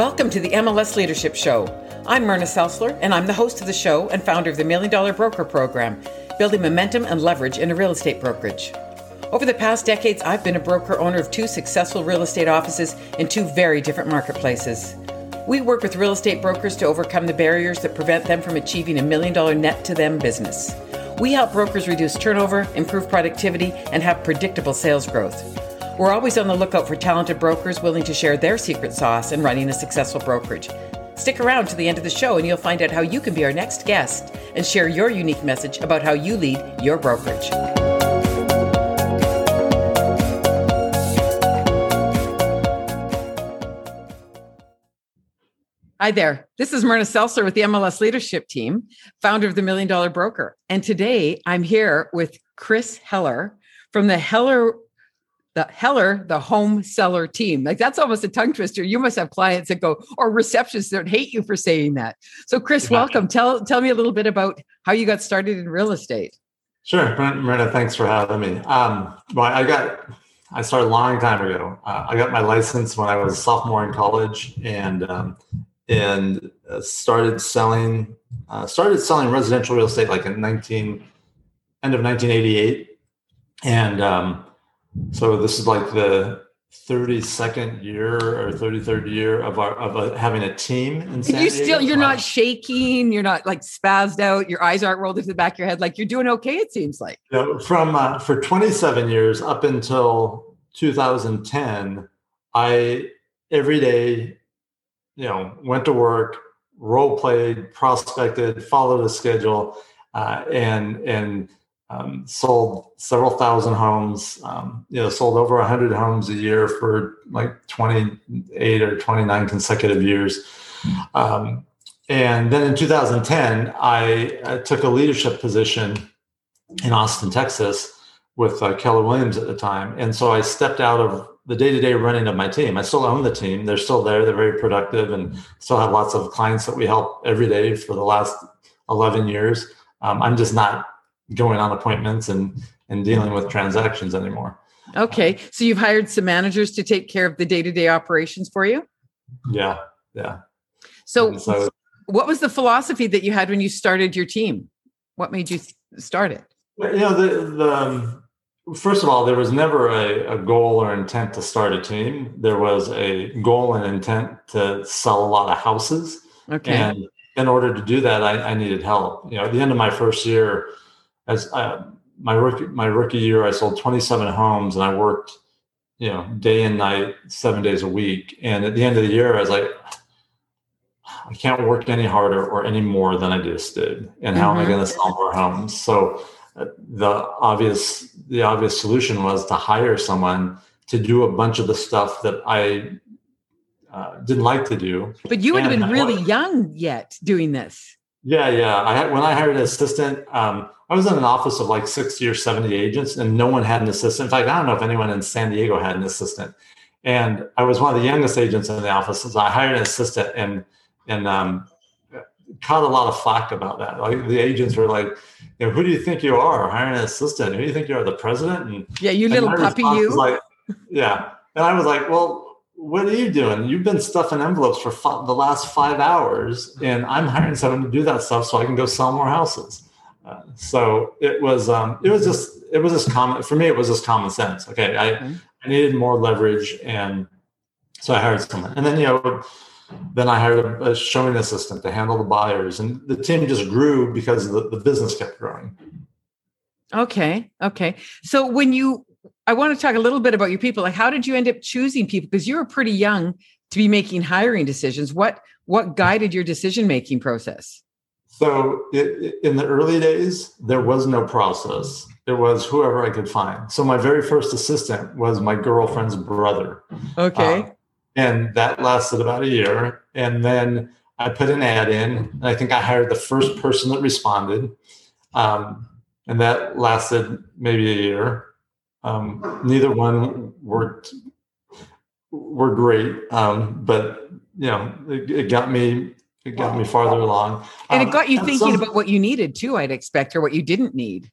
Welcome to the MLS Leadership Show. I'm Myrna Selsler, and I'm the host of the show and founder of the Million Dollar Broker Program, building momentum and leverage in a real estate brokerage. Over the past decades, I've been a broker owner of two successful real estate offices in two very different marketplaces. We work with real estate brokers to overcome the barriers that prevent them from achieving a million dollar net to them business. We help brokers reduce turnover, improve productivity, and have predictable sales growth. We're always on the lookout for talented brokers willing to share their secret sauce in running a successful brokerage. Stick around to the end of the show and you'll find out how you can be our next guest and share your unique message about how you lead your brokerage. Hi there. This is Myrna Seltzer with the MLS Leadership Team, founder of the Million Dollar Broker. And today I'm here with Chris Heller from the Heller the Heller, the home seller team. Like that's almost a tongue twister. You must have clients that go, or receptionists that hate you for saying that. So, Chris, welcome. Tell tell me a little bit about how you got started in real estate. Sure, Myrna. Thanks for having me. Um, well, I got I started a long time ago. Uh, I got my license when I was a sophomore in college, and um, and uh, started selling uh, started selling residential real estate like in 19 end of 1988 and um, so this is like the 32nd year or 33rd year of our of a, having a team in San you still you're not shaking you're not like spazzed out your eyes aren't rolled into the back of your head like you're doing okay it seems like. You know, from uh, for 27 years up until 2010 i every day you know, went to work, role played, prospected, followed a schedule, uh, and and um, sold several thousand homes. Um, you know, sold over hundred homes a year for like twenty eight or twenty nine consecutive years. Um, and then in 2010, I, I, took a leadership position in Austin, Texas, with uh, Keller Williams at the time, and so I stepped out of the day-to-day running of my team. I still own the team. They're still there. They're very productive and still have lots of clients that we help every day for the last 11 years. Um, I'm just not going on appointments and and dealing with transactions anymore. Okay. So you've hired some managers to take care of the day-to-day operations for you? Yeah. Yeah. So, so what was the philosophy that you had when you started your team? What made you start it? You know, the the um, First of all, there was never a, a, goal or intent to start a team. There was a goal and intent to sell a lot of houses. Okay. And in order to do that, I, I needed help. You know, at the end of my first year, as I, uh, my rookie my rookie year, I sold 27 homes, and I worked, you know, day and night, seven days a week. And at the end of the year, I was like, I can't work any harder or any more than I just did. And how mm-hmm. am I mm-hmm. going to sell more homes? So the obvious the obvious solution was to hire someone to do a bunch of the stuff that I uh, didn't like to do. But you would have been really young yet doing this. Yeah, yeah. I had, when I hired an assistant, um, I was in an office of like sixty or seventy agents, and no one had an assistant. In fact, I don't know if anyone in San Diego had an assistant. And I was one of the youngest agents in the office, so I hired an assistant, and and um, caught a lot of flack about that. Like the agents were like, you know, who do you think you are? Hiring an assistant. Who do you think you are? The president? And yeah, you little puppy, you. Like, yeah. And I was like, well, what are you doing? You've been stuffing envelopes for f- the last five hours, and I'm hiring someone to do that stuff so I can go sell more houses. Uh, so it was, um, it was just, it was just common for me. It was just common sense. Okay, I, mm-hmm. I needed more leverage, and so I hired someone. And then you know, then I hired a, a, showing assistant to handle the buyers, and the team just grew because the, the business kept growing. Okay. Okay. So when you, I want to talk a little bit about your people. Like, how did you end up choosing people? Because you were pretty young to be making hiring decisions. What what guided your decision making process? So it, in the early days, there was no process. It was whoever I could find. So my very first assistant was my girlfriend's brother. Okay. Uh, and that lasted about a year. And then I put an ad in, and I think I hired the first person that responded, um, and that lasted maybe a year. Um, neither one worked were great, um, but you know, it, it, got me it got me farther along, and it got you thinking some, about what you needed too. I'd expect, or what you didn't need.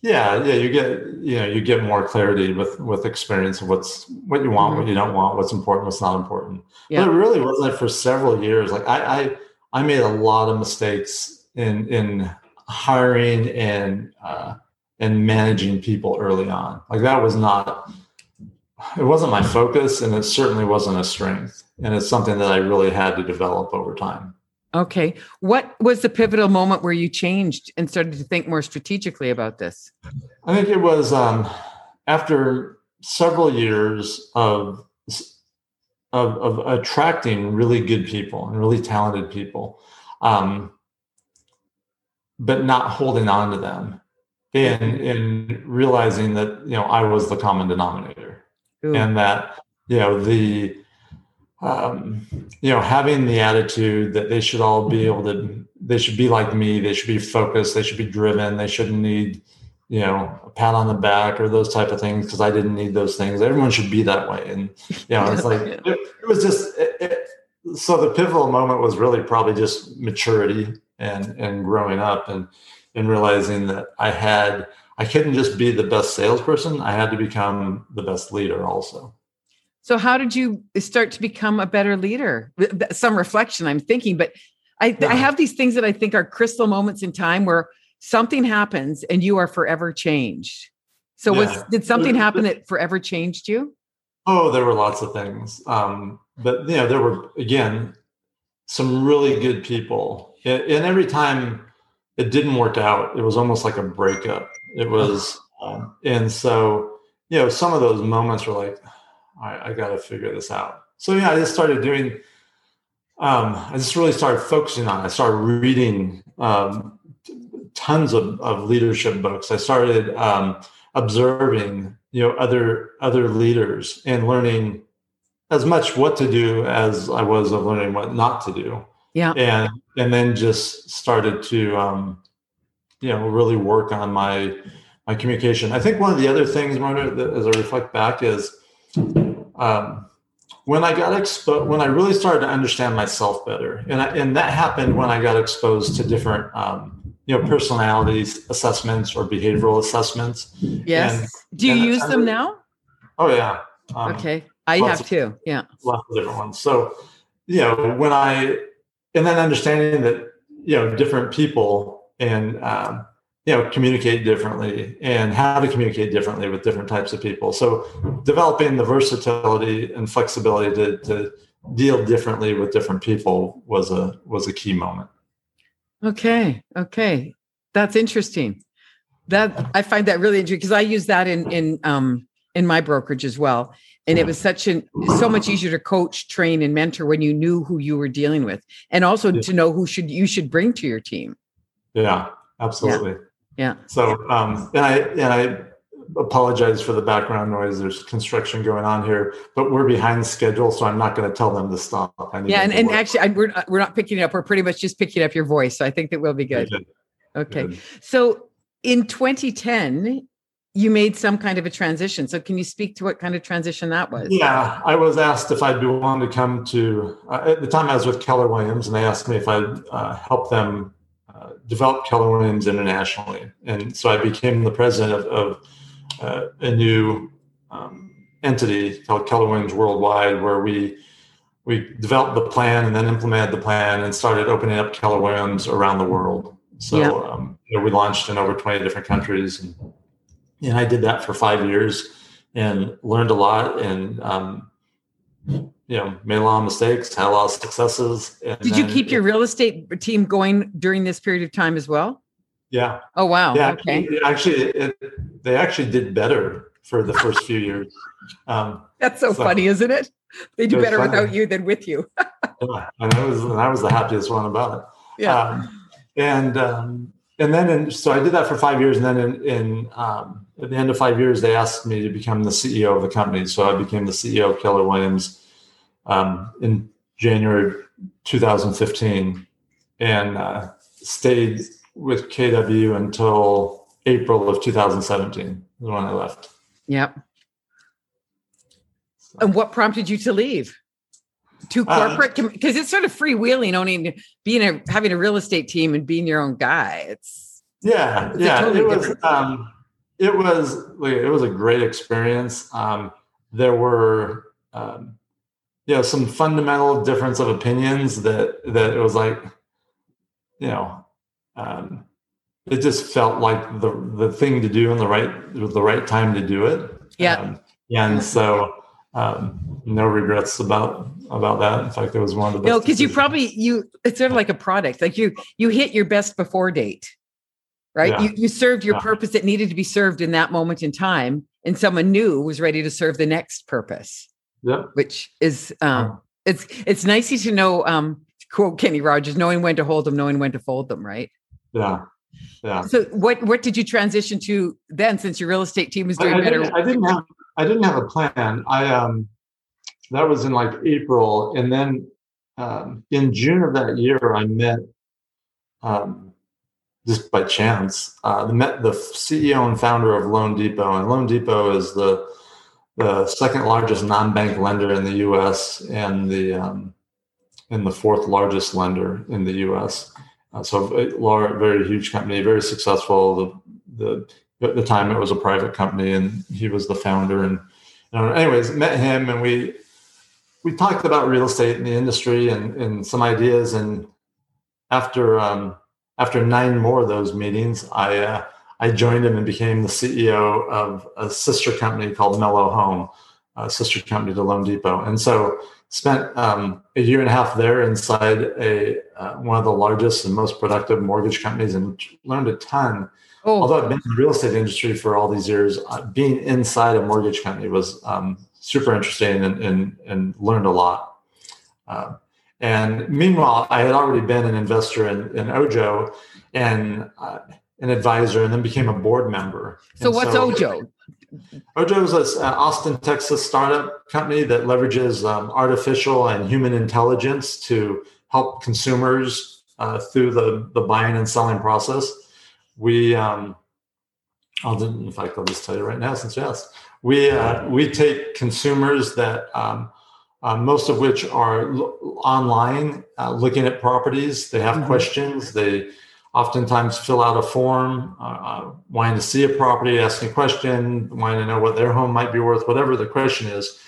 Yeah, yeah, you get you know you get more clarity with with experience of what's what you want, mm-hmm. what you don't want, what's important, what's not important. Yeah. But it really wasn't for several years. Like I, I I made a lot of mistakes in in hiring and uh, and managing people early on. Like that was not it wasn't my focus, and it certainly wasn't a strength. And it's something that I really had to develop over time. Okay. What was the pivotal moment where you changed and started to think more strategically about this? I think it was um, after several years of, of, of attracting really good people and really talented people, um, but not holding on to them, and and realizing that you know I was the common denominator, Ooh. and that you know the um, you know, having the attitude that they should all be able to, they should be like me, they should be focused, they should be driven, they shouldn't need, you know, a pat on the back or those type of things because I didn't need those things. Everyone should be that way, and you know, it's like it, it was just. It, it, so the pivotal moment was really probably just maturity and and growing up and and realizing that I had I couldn't just be the best salesperson. I had to become the best leader also. So, how did you start to become a better leader? Some reflection, I'm thinking, but I, yeah. I have these things that I think are crystal moments in time where something happens and you are forever changed. So, yeah. was did something happen that forever changed you? Oh, there were lots of things, um, but you know, there were again some really good people, and, every time it didn't work out, it was almost like a breakup. It was, um, and so you know, some of those moments were like, I, I got to figure this out. So yeah, I just started doing. Um, I just really started focusing on. It. I started reading um, tons of, of leadership books. I started um, observing, you know, other other leaders and learning as much what to do as I was of learning what not to do. Yeah, and and then just started to, um, you know, really work on my my communication. I think one of the other things, Mona, as I reflect back, is um, when I got exposed, when I really started to understand myself better, and I, and that happened when I got exposed to different, um, you know, personalities assessments or behavioral assessments. Yes. And, Do you use them now? Oh yeah. Um, okay, I have of, too. Yeah. Lots of different ones. So, you know, when I and then understanding that you know different people and um, you know communicate differently and how to communicate differently with different types of people. So developing the versatility and flexibility to, to deal differently with different people was a was a key moment. Okay okay. That's interesting. That i find that really interesting because i use that in in um in my brokerage as well. And it was such an so much easier to coach train and mentor when you knew who you were dealing with and also yeah. to know who should you should bring to your team. Yeah absolutely. yeah. Yeah. So, um, and I and I apologize for the background noise. There's construction going on here, but we're behind schedule, so I'm not going to tell them to stop. yeah, and, and actually, I, we're we're not picking it up. We're pretty much just picking up your voice, so I think that will be good. Okay. Good. So, in 2010, you made some kind of a transition. So, can you speak to what kind of transition that was? Yeah, I was asked if I'd be willing to come to. Uh, at the time, I was with Keller Williams, and they asked me if I'd uh, help them developed Keller Williams internationally. And so I became the president of, of uh, a new um, entity called Keller Williams Worldwide, where we we developed the plan and then implemented the plan and started opening up Keller Williams around the world. So yeah. um, you know, we launched in over 20 different countries. And, and I did that for five years and learned a lot and um, you know, made a lot of mistakes, had a lot of successes. Did then, you keep your real estate team going during this period of time as well? Yeah. Oh wow. Yeah. Okay. Actually, it, they actually did better for the first few years. Um, That's so, so, funny, isn't it? They do better funny. without you than with you. yeah, and I was and I was the happiest one about it. Yeah. Um, and um, and then in, so I did that for five years, and then in, in um, at the end of five years, they asked me to become the CEO of the company. So I became the CEO of Keller Williams um, in January 2015 and uh, stayed with KW until April of 2017 when I left. Yep. So. And what prompted you to leave? To um, corporate because um, it's sort of freewheeling, owning, being a having a real estate team and being your own guy. It's yeah, it's yeah. Totally it was. Um, it was like it was a great experience. Um, there were um, you know some fundamental difference of opinions that that it was like you know um, it just felt like the the thing to do and the right the right time to do it. Yeah. Um, and so um, no regrets about about that. In fact, it was one of the best. No, because you probably you it's sort of like a product. Like you you hit your best before date, right? Yeah. You you served your Yeah. purpose that needed to be served in that moment in time, and someone new was ready to serve the next purpose, Yep. which is um it's it's nice to know um quote Kenny Rogers, knowing when to hold them, knowing when to fold them, right? Yeah. Yeah. So what what did you transition to then since your real estate team was doing I better? didn't, I didn't have I didn't have a plan. I um that was in like April, and then um, in June of that year, I met um, just by chance. Uh, the met the CEO and founder of loanDepot, and loanDepot is the the second largest non-bank lender in the U.S. and the um, and the fourth largest lender in the U.S. Uh, so a very huge company, very successful. The the at the time it was a private company, and he was the founder. And anyways, met him, and we we talked about real estate in the industry and and some ideas. And after um, after nine more of those meetings, I uh, I joined him and became the CEO of a sister company called mellohome, a sister company to loanDepot. And so spent um, a year and a half there inside a uh, one of the largest and most productive mortgage companies, and learned a ton. Oh, Although I've been in the real estate industry for all these years, uh, being inside a mortgage company was um, super interesting and, and and learned a lot. Uh, and meanwhile, I had already been an investor in, in Ojo and uh, an advisor, and then became a board member. so And what's Ojo? Ojo is an Austin, Texas startup company that leverages um, artificial and human intelligence to help consumers uh, through the, the buying and selling process. We, um, I'll, in fact, I'll just tell you right now since you asked. We, uh, we take consumers that um, uh, most of which are l- online uh, looking at properties. They have Mhm. questions. They oftentimes fill out a form, uh, uh, wanting to see a property, asking a question, wanting to know what their home might be worth, whatever the question is.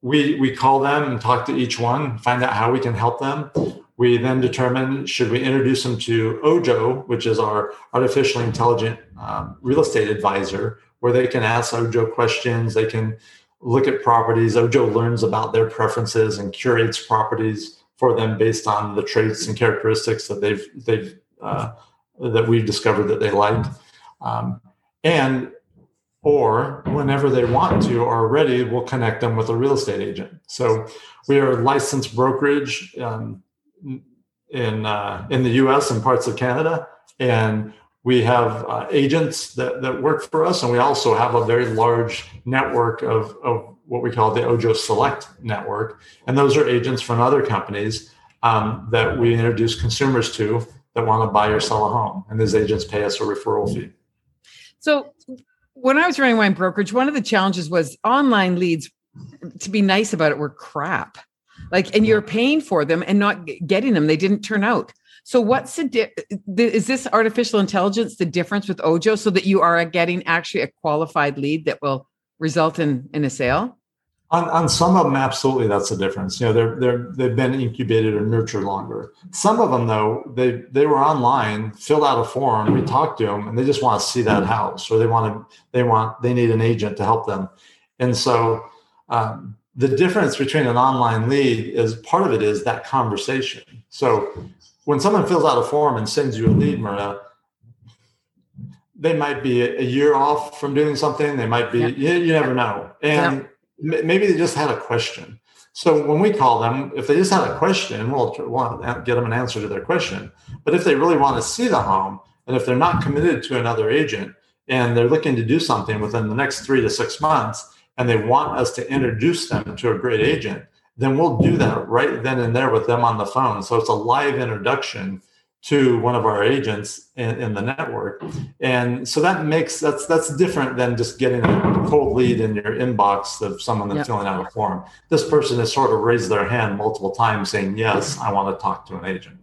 We we call them and talk to each one, find out how we can help them. We then determine should we introduce them to Ojo, which is our artificially intelligent um, real estate advisor, where they can ask Ojo questions. They can look at properties. Ojo learns about their preferences and curates properties for them based on the traits and characteristics that they've they've uh, that we've discovered that they liked, um, and or whenever they want to or are ready, we'll connect them with a real estate agent. So we are a licensed brokerage um, in uh, in the U.S. and parts of Canada, and we have uh, agents that, that work for us, and we also have a very large network of, of what we call the Ojo Select network, and those are agents from other companies um, that we introduce consumers to that want to buy or sell a home, and these agents pay us a referral fee. So when I was running wine brokerage, one of the challenges was online leads, to be nice about it, were crap. Like, and you're paying for them and not getting them. They didn't turn out. So what's the, di- the is this artificial intelligence the difference with Ojo so that you are getting actually a qualified lead that will result in in a sale? On, on some of them, absolutely, that's the difference. You know, they're they're they've been incubated or nurtured longer. Some of them, though, they they were online, filled out a form, we talked to them, and they just want to see that house, or they want to they want they need an agent to help them, and so um, the difference between an online lead is part of it is that conversation. So when someone fills out a form and sends you a lead, Maria, they might be a, year off from doing something. They might be Yeah. you, you never know, and m- maybe they just had a question. So when we call them, if they just had a question, we'll to get them an answer to their question. But if they really want to see the home, and if they're not committed to another agent, and they're looking to do something within the next three to six months, and they want us to introduce them to a great agent, then we'll do that right then and there with them on the phone. So it's a live introduction to one of our agents in, in the network and so that makes that's that's different than just getting a cold lead in your inbox of someone that's Yep. filling out a form this person has sort of raised their hand multiple times saying yes i want to talk to an agent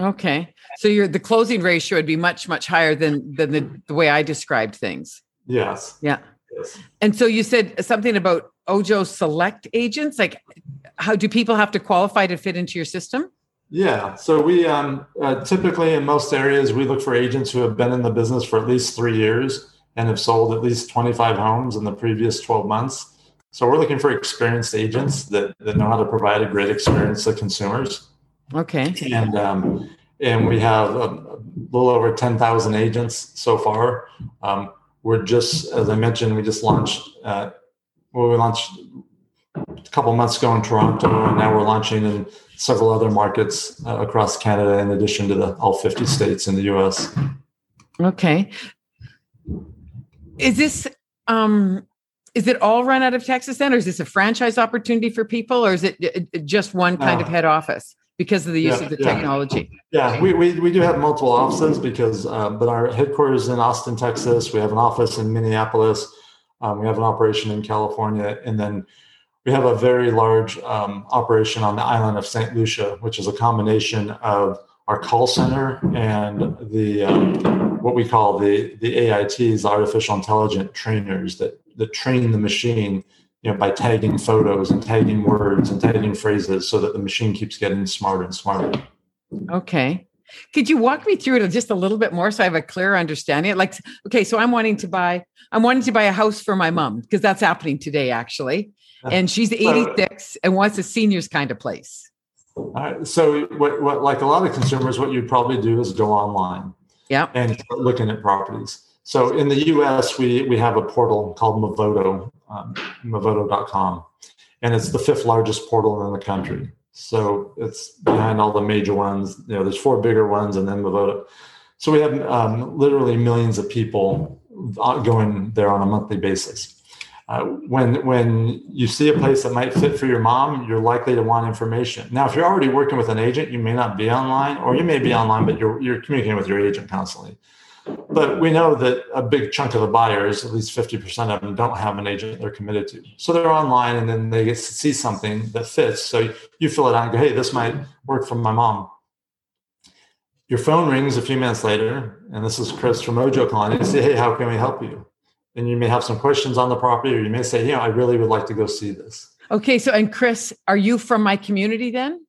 Okay, so your the closing ratio would be much much higher than than the, the way I described things. Yes. Yeah. Yes. And so you said something about Ojo Select agents. Like, how do people have to qualify to fit into your system? Yeah. So we um, uh, typically in most areas we look for agents who have been in the business for at least three years and have sold at least 25 homes in the previous 12 months. So we're looking for experienced agents that, that know how to provide a great experience to consumers. Okay. And um, and we have a, little over 10,000 agents so far. Um, we're just, as I mentioned, we just launched. Uh, well, we launched a couple months ago in Toronto, and now we're launching in several other markets uh, across Canada, in addition to the all 50 states in the U.S. Okay. Is this um is it all run out of Texas then, or is this a franchise opportunity for people, or is it just one kind of head office because of the use Yeah, of the yeah. technology? Yeah, we, we, we do have multiple offices because, um, but our headquarters is in Austin, Texas. We have an office in Minneapolis. Um, we have an operation in California, and then we have a very large um, operation on the island of Saint Lucia, which is a combination of our call center and the um, what we call the the AITs, artificial intelligent trainers that that train the machine, you know, by tagging photos and tagging words and tagging phrases, so that the machine keeps getting smarter and smarter. Okay. Could you walk me through it just a little bit more so I have a clearer understanding? Like, okay, so I'm wanting to buy, I'm wanting to buy a house for my mom because that's happening today, actually. And she's 86 and wants a seniors kind of place. All right. So, what, what, like a lot of consumers, what you'd probably do is go online Yeah. and start looking at properties. So, in the US, we, we have a portal called Movoto, um, Movoto.com, and it's the fifth largest portal in the country. So, it's behind all the major ones. You know, there's four bigger ones and then Movoto. So, we have um, literally millions of people going there on a monthly basis. Uh, when when you see a place that might fit for your mom, you're likely to want information. Now, if you're already working with an agent, you may not be online, or you may be online, but you're you're communicating with your agent constantly. But we know that a big chunk of the buyers, at least 50% of them, don't have an agent they're committed to. So they're online and then they get to see something that fits. So you fill it out and go, hey, this might work for my mom. Your phone rings a few minutes later, and this is Chris from Ojo calling. And you say, hey, how can we help you? And you may have some questions on the property, or you may say, you know, I really would like to go see this. Okay. So, and Chris, are you from my community then?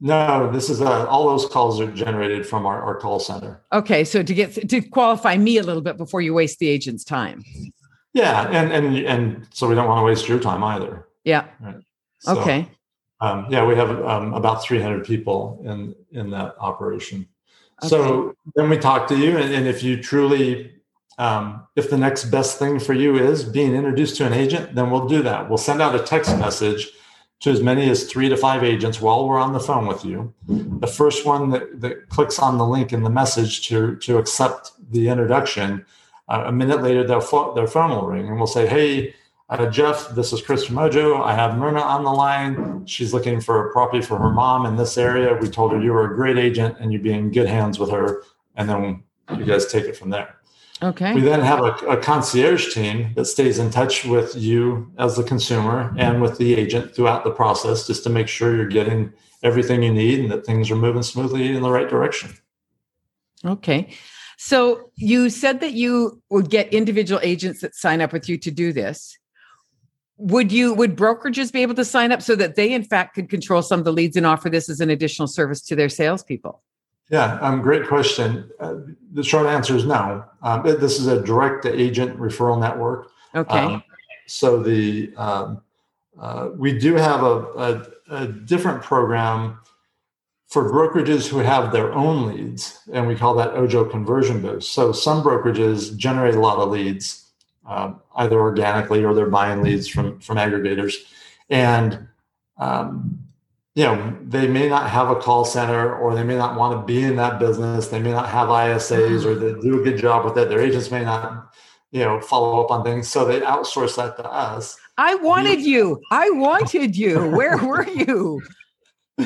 No, this is uh, all those calls are generated from our, our call center. Okay. So to get to qualify me a little bit before you waste the agent's time. Yeah, and and and so we don't want to waste your time either. Yeah. So, okay. Um, yeah, we have um, about 300 people in in that operation. So then we talk to you, and, and if you truly, um, if the next best thing for you is being introduced to an agent, then we'll do that. We'll send out a text message to as many as three to five agents while we're on the phone with you. The first one that, that clicks on the link in the message to to accept the introduction, uh, a minute later their phone their phone will ring, and we'll say, "Hey." Uh, Jeff, this is Chris from Ojo. I have Myrna on the line. She's looking for a property for her mom in this area. We told her you were a great agent and you'd be in good hands with her. And then you guys take it from there. Okay. We then have a, a concierge team that stays in touch with you as the consumer and with the agent throughout the process just to make sure you're getting everything you need and that things are moving smoothly in the right direction. Okay. So you said that you would get individual agents that sign up with you to do this. Would you would brokerages be able to sign up so that they in fact could control some of the leads and offer this as an additional service to their salespeople? Yeah, um, great question. Uh, the short answer is no. Um, this is a direct to agent referral network. Okay. Um, so the um, uh, we do have a, a, a different program for brokerages who have their own leads, and we call that Ojo Conversion Boost. So some brokerages generate a lot of leads, um, either organically or they're buying leads from from aggregators, and um, you know they may not have a call center or they may not want to be in that business. They may not have ISAs or they do a good job with it. Their agents may not you know follow up on things, so they outsource that to us. I wanted you. I wanted you. Where were you?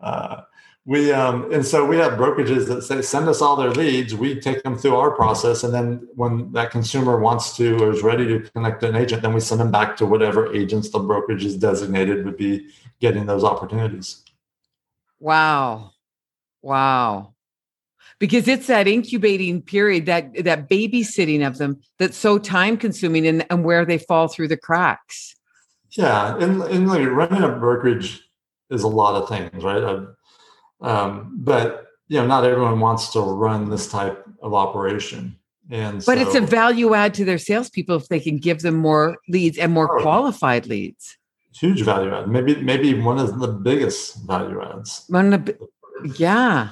Uh, we um, and so we have brokerages that say send us all their leads. We take them through our process, and then when that consumer wants to or is ready to connect to an agent, then we send them back to whatever agents the brokerage is designated would be getting those opportunities. Wow. Wow. because it's that incubating period, that that babysitting of them that's so time consuming and, and where they fall through the cracks. Yeah, and and like running a brokerage is a lot of things, right? Um, but you know, not everyone wants to run this type of operation. And but so, it's a value add to their salespeople if they can give them more leads and more Oh. qualified leads. huge value add. Maybe maybe one of the biggest value adds. One of the- yeah.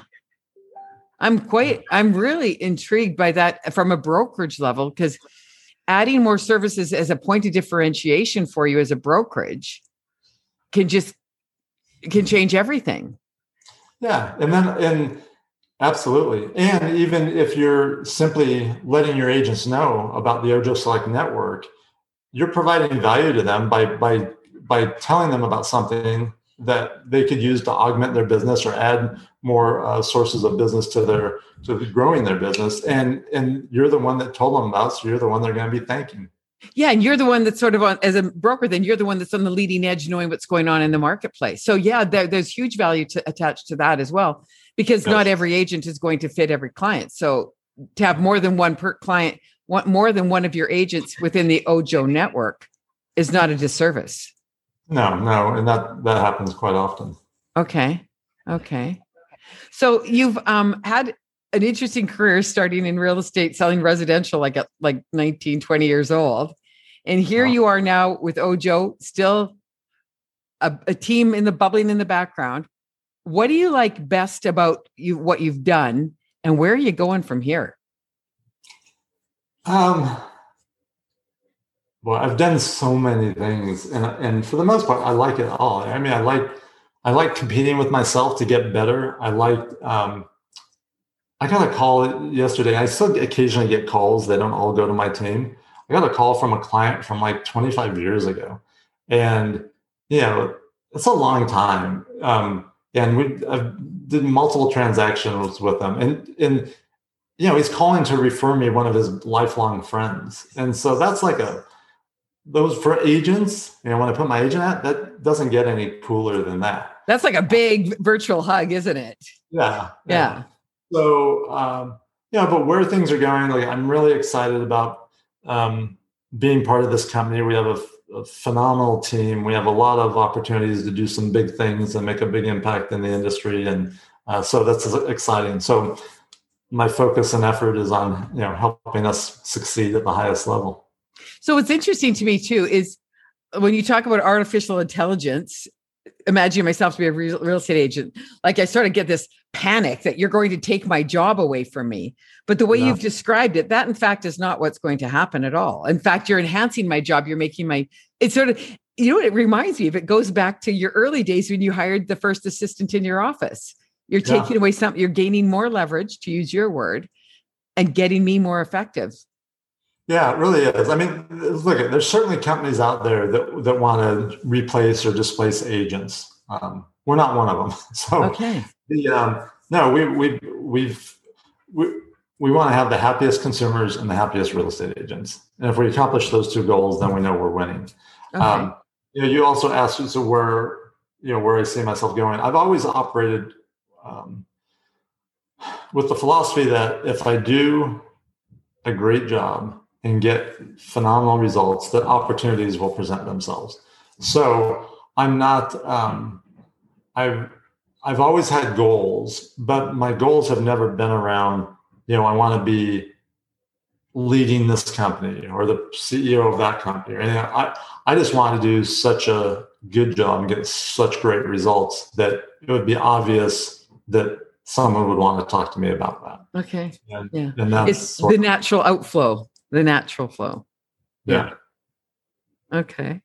I'm quite, I'm really intrigued by that from a brokerage level because adding more services as a point of differentiation for you as a brokerage can just can change everything. Yeah, and then and absolutely, and even if you're simply letting your agents know about the Ojo Select network, you're providing value to them by by by telling them about something that they could use to augment their business or add more uh, sources of business to their to growing their business. And and you're the one that told them about, so you're the one they're going to be thanking. Yeah, and you're the one that's sort of on as a broker. Then you're the one that's on the leading edge, knowing what's going on in the marketplace. So yeah, there, there's huge value to attached to that as well, because not every agent is going to fit every client. So to have more than one per client, one, more than one of your agents within the Ojo network is not a disservice. No, no, and that that happens quite often. Okay, okay. So you've um, had an interesting career starting in real estate, selling residential, like at like 19, 20 years old. And here Wow. you are now with Ojo, still a, a team in the bubbling in the background. What do you like best about you what you've done and where are you going from here? Um, well, I've done so many things, and and for the most part, I like it all. I mean, I like I like competing with myself to get better. I like. Um, I got a call yesterday. I still occasionally get calls. They don't all go to my team. I got a call from a client from like 25 years ago, and you know, it's a long time. Um, and we I did multiple transactions with them, and and you know, he's calling to refer me one of his lifelong friends. And so that's like a those for agents, you know, when I put my agent at, that doesn't get any cooler than that. That's like a big virtual hug, isn't it? Yeah. Yeah. So um, yeah, but where things are going, like I'm really excited about um, being part of this company. We have a, phenomenal team. We have a lot of opportunities to do some big things and make a big impact in the industry, and uh, so that's exciting. So my focus and effort is on you know helping us succeed at the highest level. So what's interesting to me too is when you talk about artificial intelligence, imagine myself to be a real, real estate agent. Like I sort of get this panic that you're going to take my job away from me. But the way No. you've described it, that in fact is not what's going to happen at all. In fact, you're enhancing my job. You're making my it's sort of you know what it reminds me of? It goes back to your early days when you hired the first assistant in your office. You're Yeah. taking away something, you're gaining more leverage, to use your word, and getting me more effective. Yeah, it really is. I mean, look, there's certainly companies out there that that want to replace or displace agents. Um, we're not one of them. So Okay. the um, no, we we we've we we want to have the happiest consumers and the happiest real estate agents. And if we accomplish those two goals, then we know we're winning. Okay. Um, you know, you also asked so where you know where I see myself going. I've always operated um, with the philosophy that if I do a great job and get phenomenal results, that opportunities will present themselves. So I'm not. Um, I've I've always had goals, but my goals have never been around. You know, I want to be leading this company or the CEO of that company. And I, I just want to do such a good job and get such great results that it would be obvious that someone would want to talk to me about that. okay. And, Yeah. and that's It's the natural outflow, the natural flow. yeah. Okay.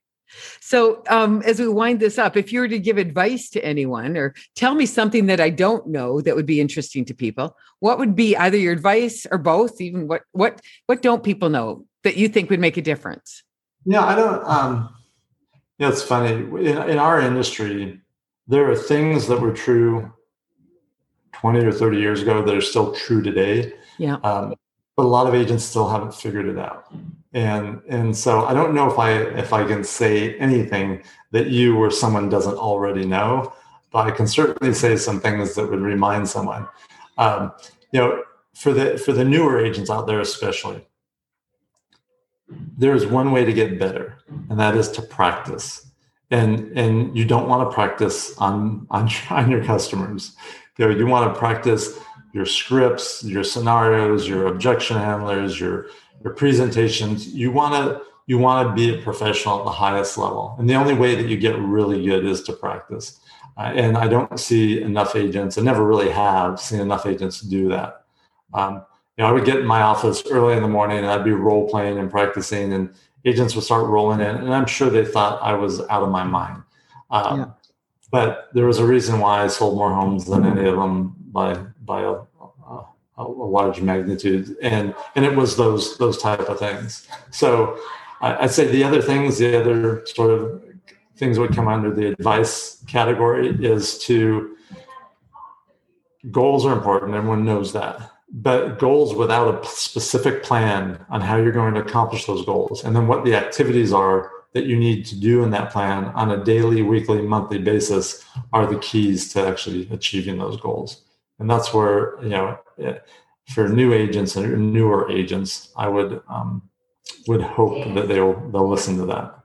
So, um, as we wind this up, if you were to give advice to anyone or tell me something that I don't know that would be interesting to people, what would be either your advice or both? Even what what what don't people know that you think would make a difference? Yeah, I don't. Um, yeah, it's funny. In, in our industry, there are things that were true 20 or 30 years ago that are still true today. Yeah. Um, but a lot of agents still haven't figured it out. And and so I don't know if I if I can say anything that you or someone doesn't already know, but I can certainly say some things that would remind someone. Um, you know, for the for the newer agents out there, especially, there is one way to get better, and that is to practice. And and you don't want to practice on on, on your customers. You know, you want to practice your scripts, your scenarios, your objection handlers, your your presentations. You want to you want to be a professional at the highest level, and the only way that you get really good is to practice. Uh, and I don't see enough agents. I never really have seen enough agents do that. Um, you know, I would get in my office early in the morning, and I'd be role playing and practicing, and agents would start rolling in, and I'm sure they thought I was out of my mind. Um, yeah. But there was a reason why I sold more homes than any of them by by a, a, a large magnitude, and and it was those those type of things. So I'd say the other things, the other sort of things would come under the advice category is to goals are important. Everyone knows that. But goals without a specific plan on how you're going to accomplish those goals, and then what the activities are that you need to do in that plan on a daily, weekly, monthly basis are the keys to actually achieving those goals. And that's where, you know, for new agents and newer agents, I would um, would hope that they'll they'll listen to that.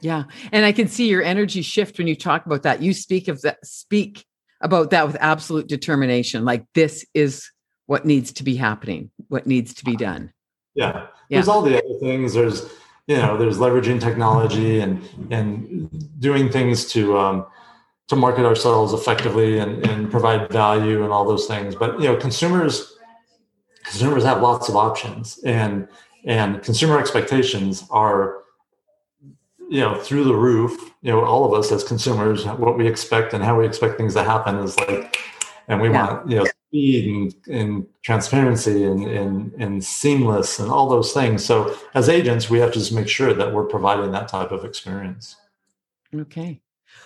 Yeah, and I can see your energy shift when you talk about that. You speak of that speak about that with absolute determination. Like this is what needs to be happening, what needs to be done. Yeah. yeah. There's all the other things. There's you know, there's leveraging technology and and doing things to um, to market ourselves effectively and, and provide value and all those things. But you know, consumers consumers have lots of options and and consumer expectations are you know through the roof you know all of us as consumers what we expect and how we expect things to happen is like and we yeah. want you know speed and, and transparency and, and and seamless and all those things so as agents we have to just make sure that we're providing that type of experience okay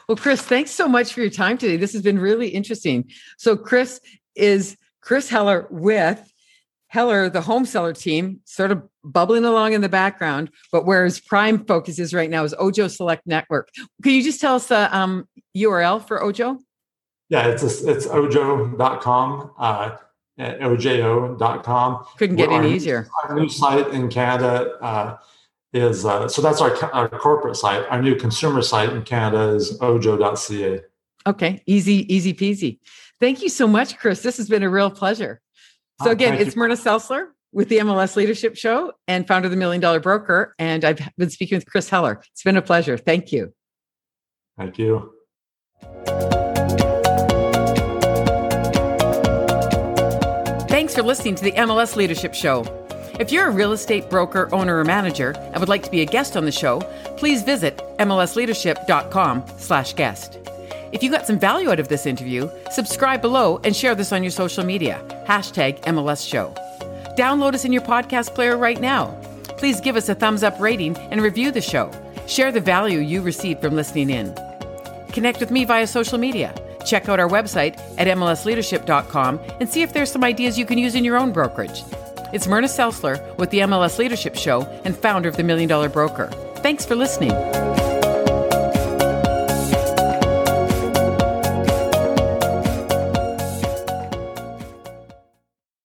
well chris thanks so much for your time today this has been really interesting so chris is chris heller with Heller, the home seller team, sort of bubbling along in the background, but where his prime focus is right now is Ojo Select Network. Can you just tell us the um, URL for Ojo? Yeah, it's a, it's ojo.com, uh, ojo.com. Couldn't get any easier. Our new site in Canada uh, is, uh, so that's our, our corporate site. Our new consumer site in Canada is ojo.ca. Okay, easy, easy peasy. Thank you so much, Chris. This has been a real pleasure. So again, it's Myrna Selsler with the MLS Leadership Show and founder of the Million Dollar Broker. And I've been speaking with Chris Heller. It's been a pleasure. Thank you. Thank you. Thanks for listening to the MLS Leadership Show. If you're a real estate broker, owner, or manager and would like to be a guest on the show, please visit mlsleadership.com slash guest. If you got some value out of this interview, subscribe below and share this on your social media. Hashtag MLS Show. Download us in your podcast player right now. Please give us a thumbs up rating and review the show. Share the value you received from listening in. Connect with me via social media. Check out our website at mlsleadership.com and see if there's some ideas you can use in your own brokerage. It's Myrna Selsler with the MLS Leadership Show and founder of the Million Dollar Broker. Thanks for listening.